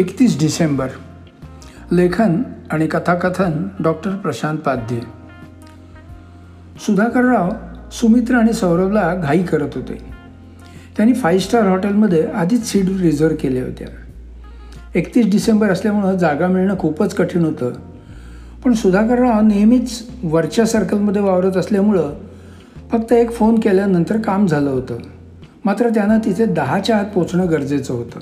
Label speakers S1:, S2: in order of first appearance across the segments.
S1: एकतीस डिसेंबर लेखन आणि कथाकथन डॉक्टर प्रशांत पाध्ये. सुधाकरराव सुमित्र आणि सौरभला घाई करत होते. त्यांनी फाईव्ह स्टार हॉटेलमध्ये आधीच सीट रिझर्व केल्या होत्या. एकतीस डिसेंबर असल्यामुळं जागा मिळणं खूपच कठीण होतं. पण सुधाकरराव नेहमीच वरच्या सर्कलमध्ये वावरत असल्यामुळं फक्त एक फोन केल्यानंतर काम झालं होतं. मात्र त्यांना तिथे दहाच्या आत पोचणं गरजेचं होतं.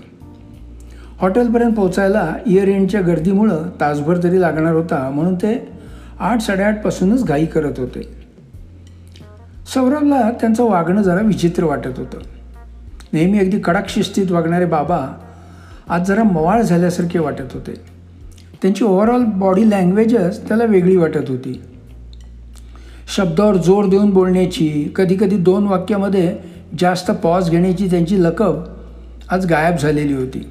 S1: हॉटेलपर्यंत पोहोचायला इयर एंडच्या गर्दीमुळं तासभर तरी लागणार होता म्हणून ते आठ साडेआठपासूनच घाई करत होते. सौरभला त्यांचं वागणं जरा विचित्र वाटत होतं. नेहमी अगदी कडक शिस्तीत वागणारे बाबा आज जरा मवाळ झाल्यासारखे वाटत होते. त्यांची ओव्हरऑल बॉडी लँग्वेजच त्याला वेगळी वाटत होती. शब्दावर जोर देऊन बोलण्याची कधीकधी दोन वाक्यामध्ये जास्त पॉज घेण्याची त्यांची लकब आज गायब झालेली होती.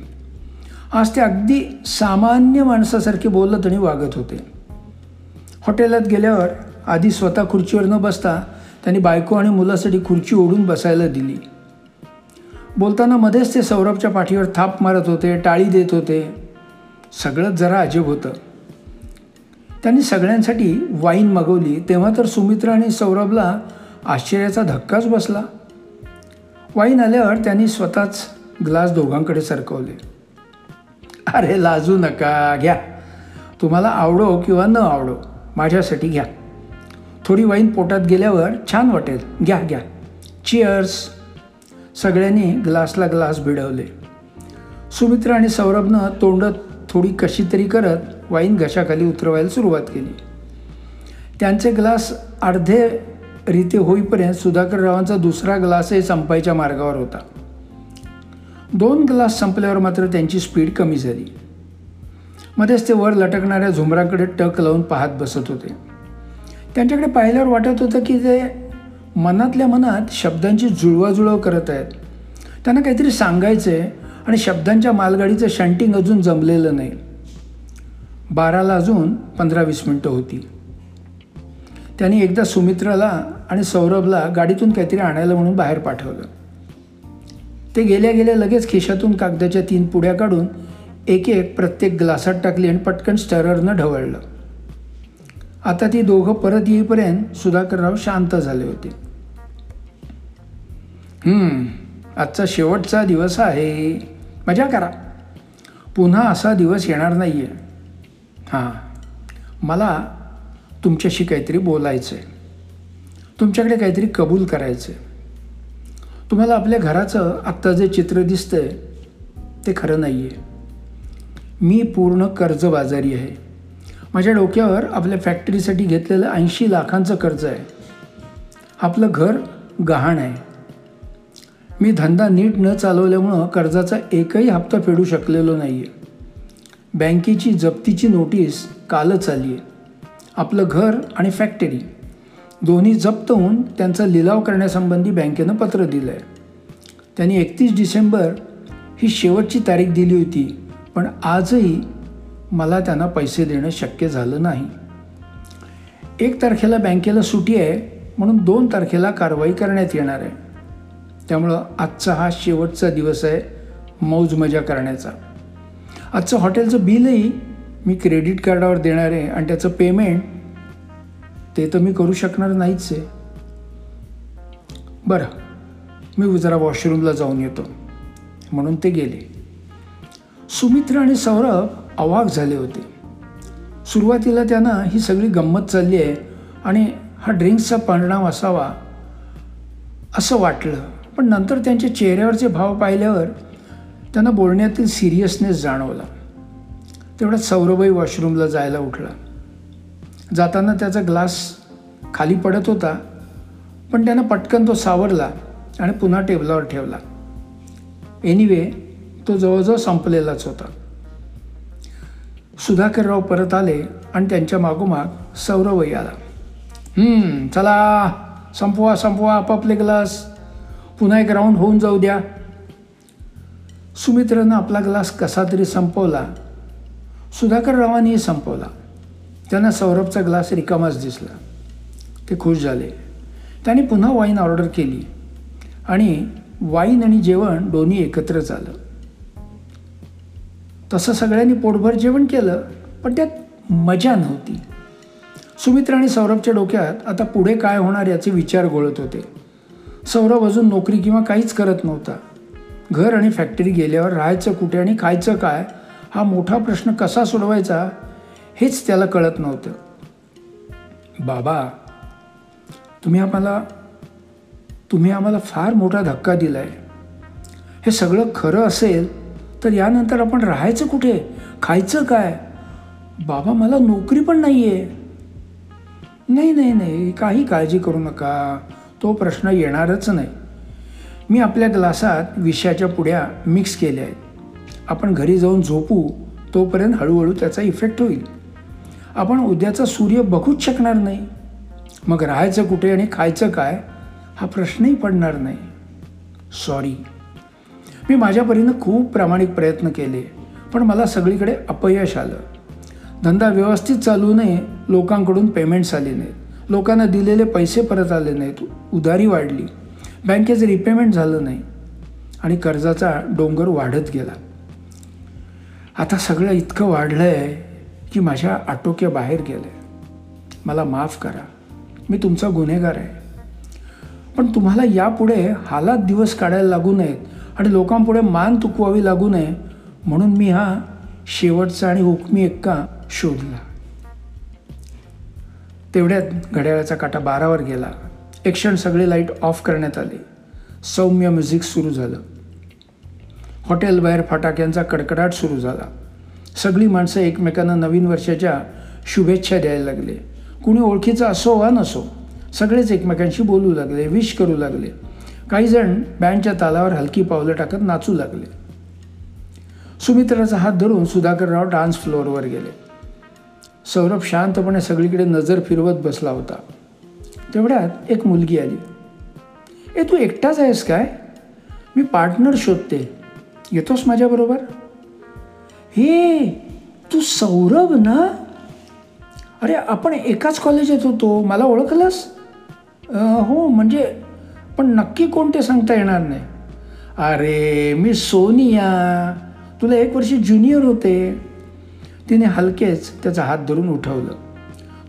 S1: आज ते अगदी सामान्य माणसासारखे बोलत आणि वागत होते. हॉटेलात गेल्यावर आधी स्वतः खुर्चीवर न बसता त्यांनी बायको आणि मुलासाठी खुर्ची ओढून बसायला दिली. बोलताना मध्येच ते सौरभच्या पाठीवर थाप मारत होते टाळी देत होते. सगळंच जरा अजब होतं. त्यांनी सगळ्यांसाठी वाईन मागवली तेव्हा तर सुमित्रा आणि सौरभला आश्चर्याचा धक्काच बसला. वाईन आल्यावर त्यांनी स्वतःच ग्लास दोघांकडे सरकवले. अरे लाजू नका घ्या. तुम्हाला आवडो किंवा न आवडो माझ्यासाठी घ्या. थोडी वाईन पोटात गेल्यावर छान वाटेल घ्या घ्या. चिअर्स सगळ्यांनी ग्लासला ग्लास भिडवले. सुमित्र आणि सौरभनं तोंड थोडी कशी तरी करत वाईन घशाखाली उतरवायला सुरुवात केली. त्यांचे ग्लास अर्धे रीते होईपर्यंत सुधाकररावांचा दुसरा ग्लासही संपायच्या मार्गावर होता. दोन ग्लास संपल्यावर मात्र त्यांची स्पीड कमी झाली. मध्येच ते वर लटकणाऱ्या झुमराकडे टक लावून पाहत बसत होते. त्यांच्याकडे पाहिल्यावर वाटत होतं की ते मनातल्या मनात शब्दांची जुळवाजुळव करत आहेत. त्यांना काहीतरी सांगायचं आहे आणि शब्दांच्या मालगाडीचं शंटिंग अजून जमलेलं नाही. बाराला अजून पंधरा वीस मिनटं होती त्यांनी एकदा सुमित्राला आणि सौरभला गाडीतून काहीतरी आणायला म्हणून बाहेर पाठवलं. ते गेल्या गेल्या लगेच खिशातून कागदाच्या तीन पुड्या काढून एक एक प्रत्येक ग्लासात टाकली आणि पटकन स्टररनं ढवळलं. आता ती दोघं परत येईपर्यंत सुधाकरराव शांत झाले होते. आजचा शेवटचा दिवस आहे. मजा करा. पुन्हा असा दिवस येणार नाही आहे हां मला तुमच्याशी काहीतरी बोलायचं आहे तुमच्याकडे काहीतरी कबूल करायचं आहे तुम्हाला आपल्या घराचं आत्ता जे चित्र दिसतंय ते खरं नाही आहे मी पूर्ण कर्जबाजारी आहे. माझ्या डोक्यावर आपल्या फॅक्टरीसाठी घेतलेलं ऐंशी लाखांचं कर्ज आहे. आपलं घर गहाण आहे. मी धंदा नीट न चालवल्यामुळं कर्जाचा एकही हप्ता फेडू शकलेलो नाही आहे बँकेची जप्तीची नोटीस कालच आली आहे आपलं घर आणि फॅक्टरी दोन्ही जप्त होऊन त्यांचा लिलाव करण्यासंबंधी बँकेनं पत्र दिलं आहे त्यांनी एकतीस डिसेंबर ही शेवटची तारीख दिली होती पण आजही मला त्यांना पैसे देणं शक्य झालं नाही. एक तारखेला बँकेला सुटी आहे म्हणून दोन तारखेला कारवाई करण्यात येणार आहे. त्यामुळं आजचा हा शेवटचा दिवस आहे मौज मजा करण्याचा. आजचं हॉटेलचं बिलही मी क्रेडिट कार्डावर देणार आहे आणि त्याचं पेमेंट ते तर मी करू शकणार नाहीच आहे. बरं मी जरा वॉशरूमला जाऊन येतो. म्हणून ते गेले. सुमित्र आणि सौरभ अवाक झाले होते. सुरुवातीला त्यांना ही सगळी गंमत चालली आहे आणि हा ड्रिंक्सचा परिणाम असावा असं वाटलं. पण नंतर त्यांच्या चेहऱ्यावरचे भाव पाहिल्यावर त्यांना बोलण्यातील सिरियसनेस जाणवला. तेवढ्यात सौरभही वॉशरूमला जायला उठला. जाताना त्याचा ग्लास खाली पडत होता पण त्यानं पटकन तो सावरला आणि पुन्हा टेबलावर ठेवला. एनिवे तो जवळजवळ संपलेलाच होता. सुधाकरराव परत आले आणि त्यांच्या मागोमाग सौरवही आला. चला संपवा संपवा आपापले ग्लास. पुन्हा एक राऊंड होऊन जाऊ द्या. सुमित्रानं आपला ग्लास कसा तरी संपवला. सुधाकररावांनीही संपवला. त्यांना सौरभचा ग्लास रिकामाच दिसला. ते खुश झाले. त्यांनी पुन्हा वाईन ऑर्डर केली. आणि वाईन आणि जेवण दोन्ही एकत्र झालं. तसं सगळ्यांनी पोटभर जेवण केलं पण त्यात मजा नव्हती. सुमित्रा आणि सौरभच्या डोक्यात आता पुढे काय होणार याचे विचार गोळत होते. सौरभ अजून नोकरी किंवा काहीच करत नव्हता. घर आणि फॅक्टरी गेल्यावर राहायचं कुठे आणि खायचं काय हा मोठा प्रश्न कसा सोडवायचा हेच त्याला कळत नव्हतं. बाबा तुम्ही आम्हाला तुम्ही आम्हाला फार मोठा धक्का दिला आहे हे सगळं खरं असेल तर यानंतर आपण राहायचं कुठे? खायचं काय? बाबा मला नोकरी पण नाही आहे नाही नाही नाही काही काळजी करू नका. तो प्रश्न येणारच नाही. मी आपल्या ग्लासात विषयाच्या पुड्या मिक्स केल्या आहेत. आपण घरी जाऊन झोपू तोपर्यंत हळूहळू त्याचा इफेक्ट होईल. आपण उद्याचा सूर्य बघूच शकणार नाही. मग राहायचं कुठे आणि खायचं काय? हा प्रश्नही पडणार नाही. सॉरी मी माझ्या परीनं खूप प्रामाणिक प्रयत्न केले पण मला सगळीकडे अपयश आलं. धंदा व्यवस्थित चालू नये लोकांकडून पेमेंट्स आले नाहीत. लोकांना दिलेले पैसे परत आले नाहीत. उधारी वाढली. बँकेचं रिपेमेंट झालं नाही. आणि कर्जाचा डोंगर वाढत गेला. आता सगळं इतकं वाढलं आहे की माझ्या आटोक्याबाहेर गेलं. आहे मला माफ करा. मी तुमचा गुन्हेगार आहे. पण तुम्हाला यापुढे हालात दिवस काढायला लागू नयेत आणि लोकांपुढे मान तुकवावी लागू नये म्हणून मी हा शेवटचा आणि हुकमी एक्का शोधला. तेवढ्यात घड्याळाचा काटा बारावर गेला. एक क्षण सगळे लाइट ऑफ करण्यात आले. सौम्य म्युझिक सुरू झालं. हॉटेल बाहेर फटाक्यांचा कडकडाट सुरू झाला. सगळी माणसं एकमेकांना नवीन वर्षाच्या शुभेच्छा द्यायला लागले. कुणी ओळखीचं असो वा नसो सगळेच एकमेकांशी बोलू लागले विश करू लागले. काही जण बँडच्या तालावर हलकी पावलं टाकत नाचू लागले. सुमित्राचा हात धरून सुधाकरराव डान्स फ्लोअरवर गेले. सौरभ शांतपणे सगळीकडे नजर फिरवत बसला होता. तेवढ्यात एक मुलगी आली. ए तू एकटाच आहेस काय? मी पार्टनर शोधते. येतोस माझ्याबरोबर? हे तू सौरभ ना? अरे आपण एकाच कॉलेजात होतो. मला ओळखलंस? हो म्हणजे पण नक्की कोणते सांगता येणार नाही. अरे मी सोनिया. तुला एक वर्ष ज्युनियर होते. तिने हलकेच त्याचा हात धरून उठवलं.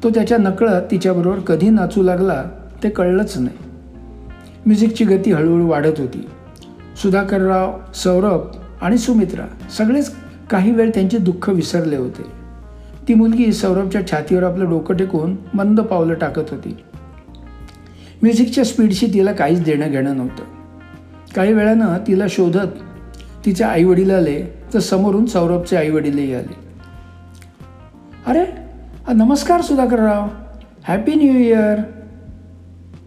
S1: तो त्याच्या नकळत तिच्याबरोबर कधी नाचू लागला ते कळलंच नाही. म्युझिकची गती हळूहळू वाढत होती. सुधाकरराव सौरभ आणि सुमित्रा सगळेच काही वेळ त्यांचे दुःख विसरले होते. ती मुलगी सौरभच्या छातीवर आपलं डोकं टेकून मंद पावलं टाकत होती. म्युझिकच्या स्पीडशी तिला काहीच देणं घेणं नव्हतं. काही वेळानं तिला शोधत तिच्या आईवडील आले तर समोरून सौरभचे आईवडीलही आले. अरे नमस्कार सुधाकरराव. हॅपी न्यू इयर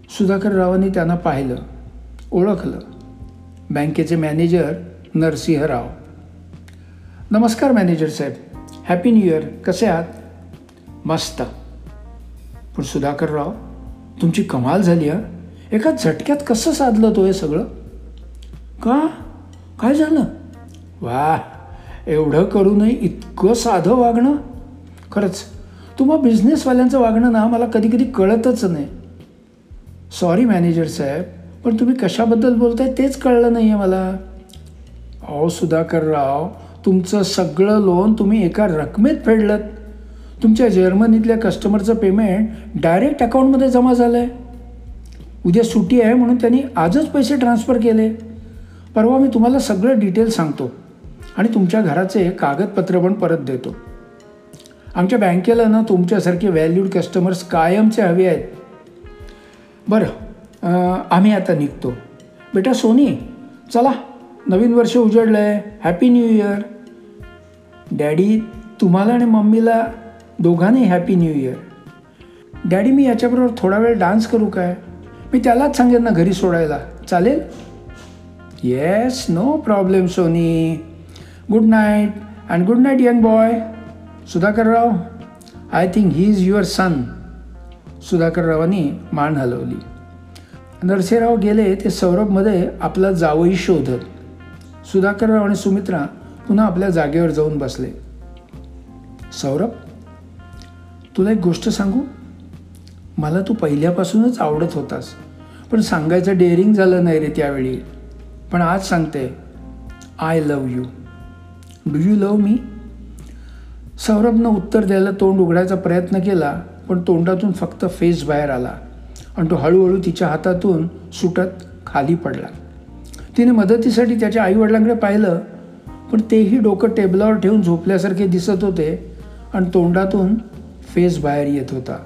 S1: सुधाकररावांनी त्यांना पाहिलं ओळखलं. बँकेचे मॅनेजर नरसिंहराव. नमस्कार मॅनेजर साहेब. हॅपी न्यू इयर कसे आहात? मस्त. पण सुधाकरराव तुमची कमाल झाली हा? एका झटक्यात कसं साधलं तो हे सगळं? का? काय झालं? वा एवढं करूनही इतकं साधं वागणं? खरंच तुम्हा बिझनेसवाल्यांचं वागणं ना मला कधी कधी कळतच नाही. सॉरी मॅनेजर साहेब पण तुम्ही कशाबद्दल बोलताय तेच कळलं नाही आहे मला. अहो सुधाकर राव तुमचं सगळं लोन तुम्ही एका रकमेत फेडलं तुमच्या जर्मनीतल्या कस्टमरचं पेमेंट डायरेक्ट अकाउंटमध्ये जमा झालं आहे उद्या सुट्टी आहे म्हणून त्यांनी आजच पैसे ट्रान्सफर केले. परवा मी तुम्हाला सगळं डिटेल सांगतो आणि तुमच्या घराचे कागदपत्र पण परत देतो. आमच्या बँकेला ना तुमच्यासारखे व्हॅल्यूड कस्टमर्स कायमचे हवे आहेत. बरं आम्ही आता निघतो. बेटा सोनी चला नवीन वर्ष उजडलं आहे हॅपी न्यू इयर डॅडी तुम्हाला आणि मम्मीला दोघांनी हॅपी न्यू इयर. डॅडी मी याच्याबरोबर थोडा वेळ डान्स करू काय? मी त्यालाच सांगेन ना घरी सोडायला. चालेल? Yes no problem Sony. Good night and good night young boy Sudhakarrao I think he is your son सुधाकररावांनी मान हलवली. नरसिंहराव गेले ते सौरभमध्ये आपला जावई शोधत. सुधाकरराव आणि सुमित्रा पुन्हा आपल्या जागेवर जाऊन बसले. सौरभ तुला एक गोष्ट सांगू? मला तू पहिल्यापासूनच आवडत होतास पण सांगायचं डेअरिंग झालं नाही रे त्यावेळी. पण आज सांगते I love you do you love me सौरभनं उत्तर द्यायला तोंड उघडायचा प्रयत्न केला पण तोंडातून फक्त फेस बाहेर आला. आणि तो हळूहळू तिच्या हातातून सुटत खाली पडला. तिने मदतीसाठी त्याच्या आईवडिलांकडे पाहिलं पण तेही डोकं टेबलावर ठेवून झोपल्यासारखे दिसत होते आणि तोंडातून फेस बाहेर येत होता.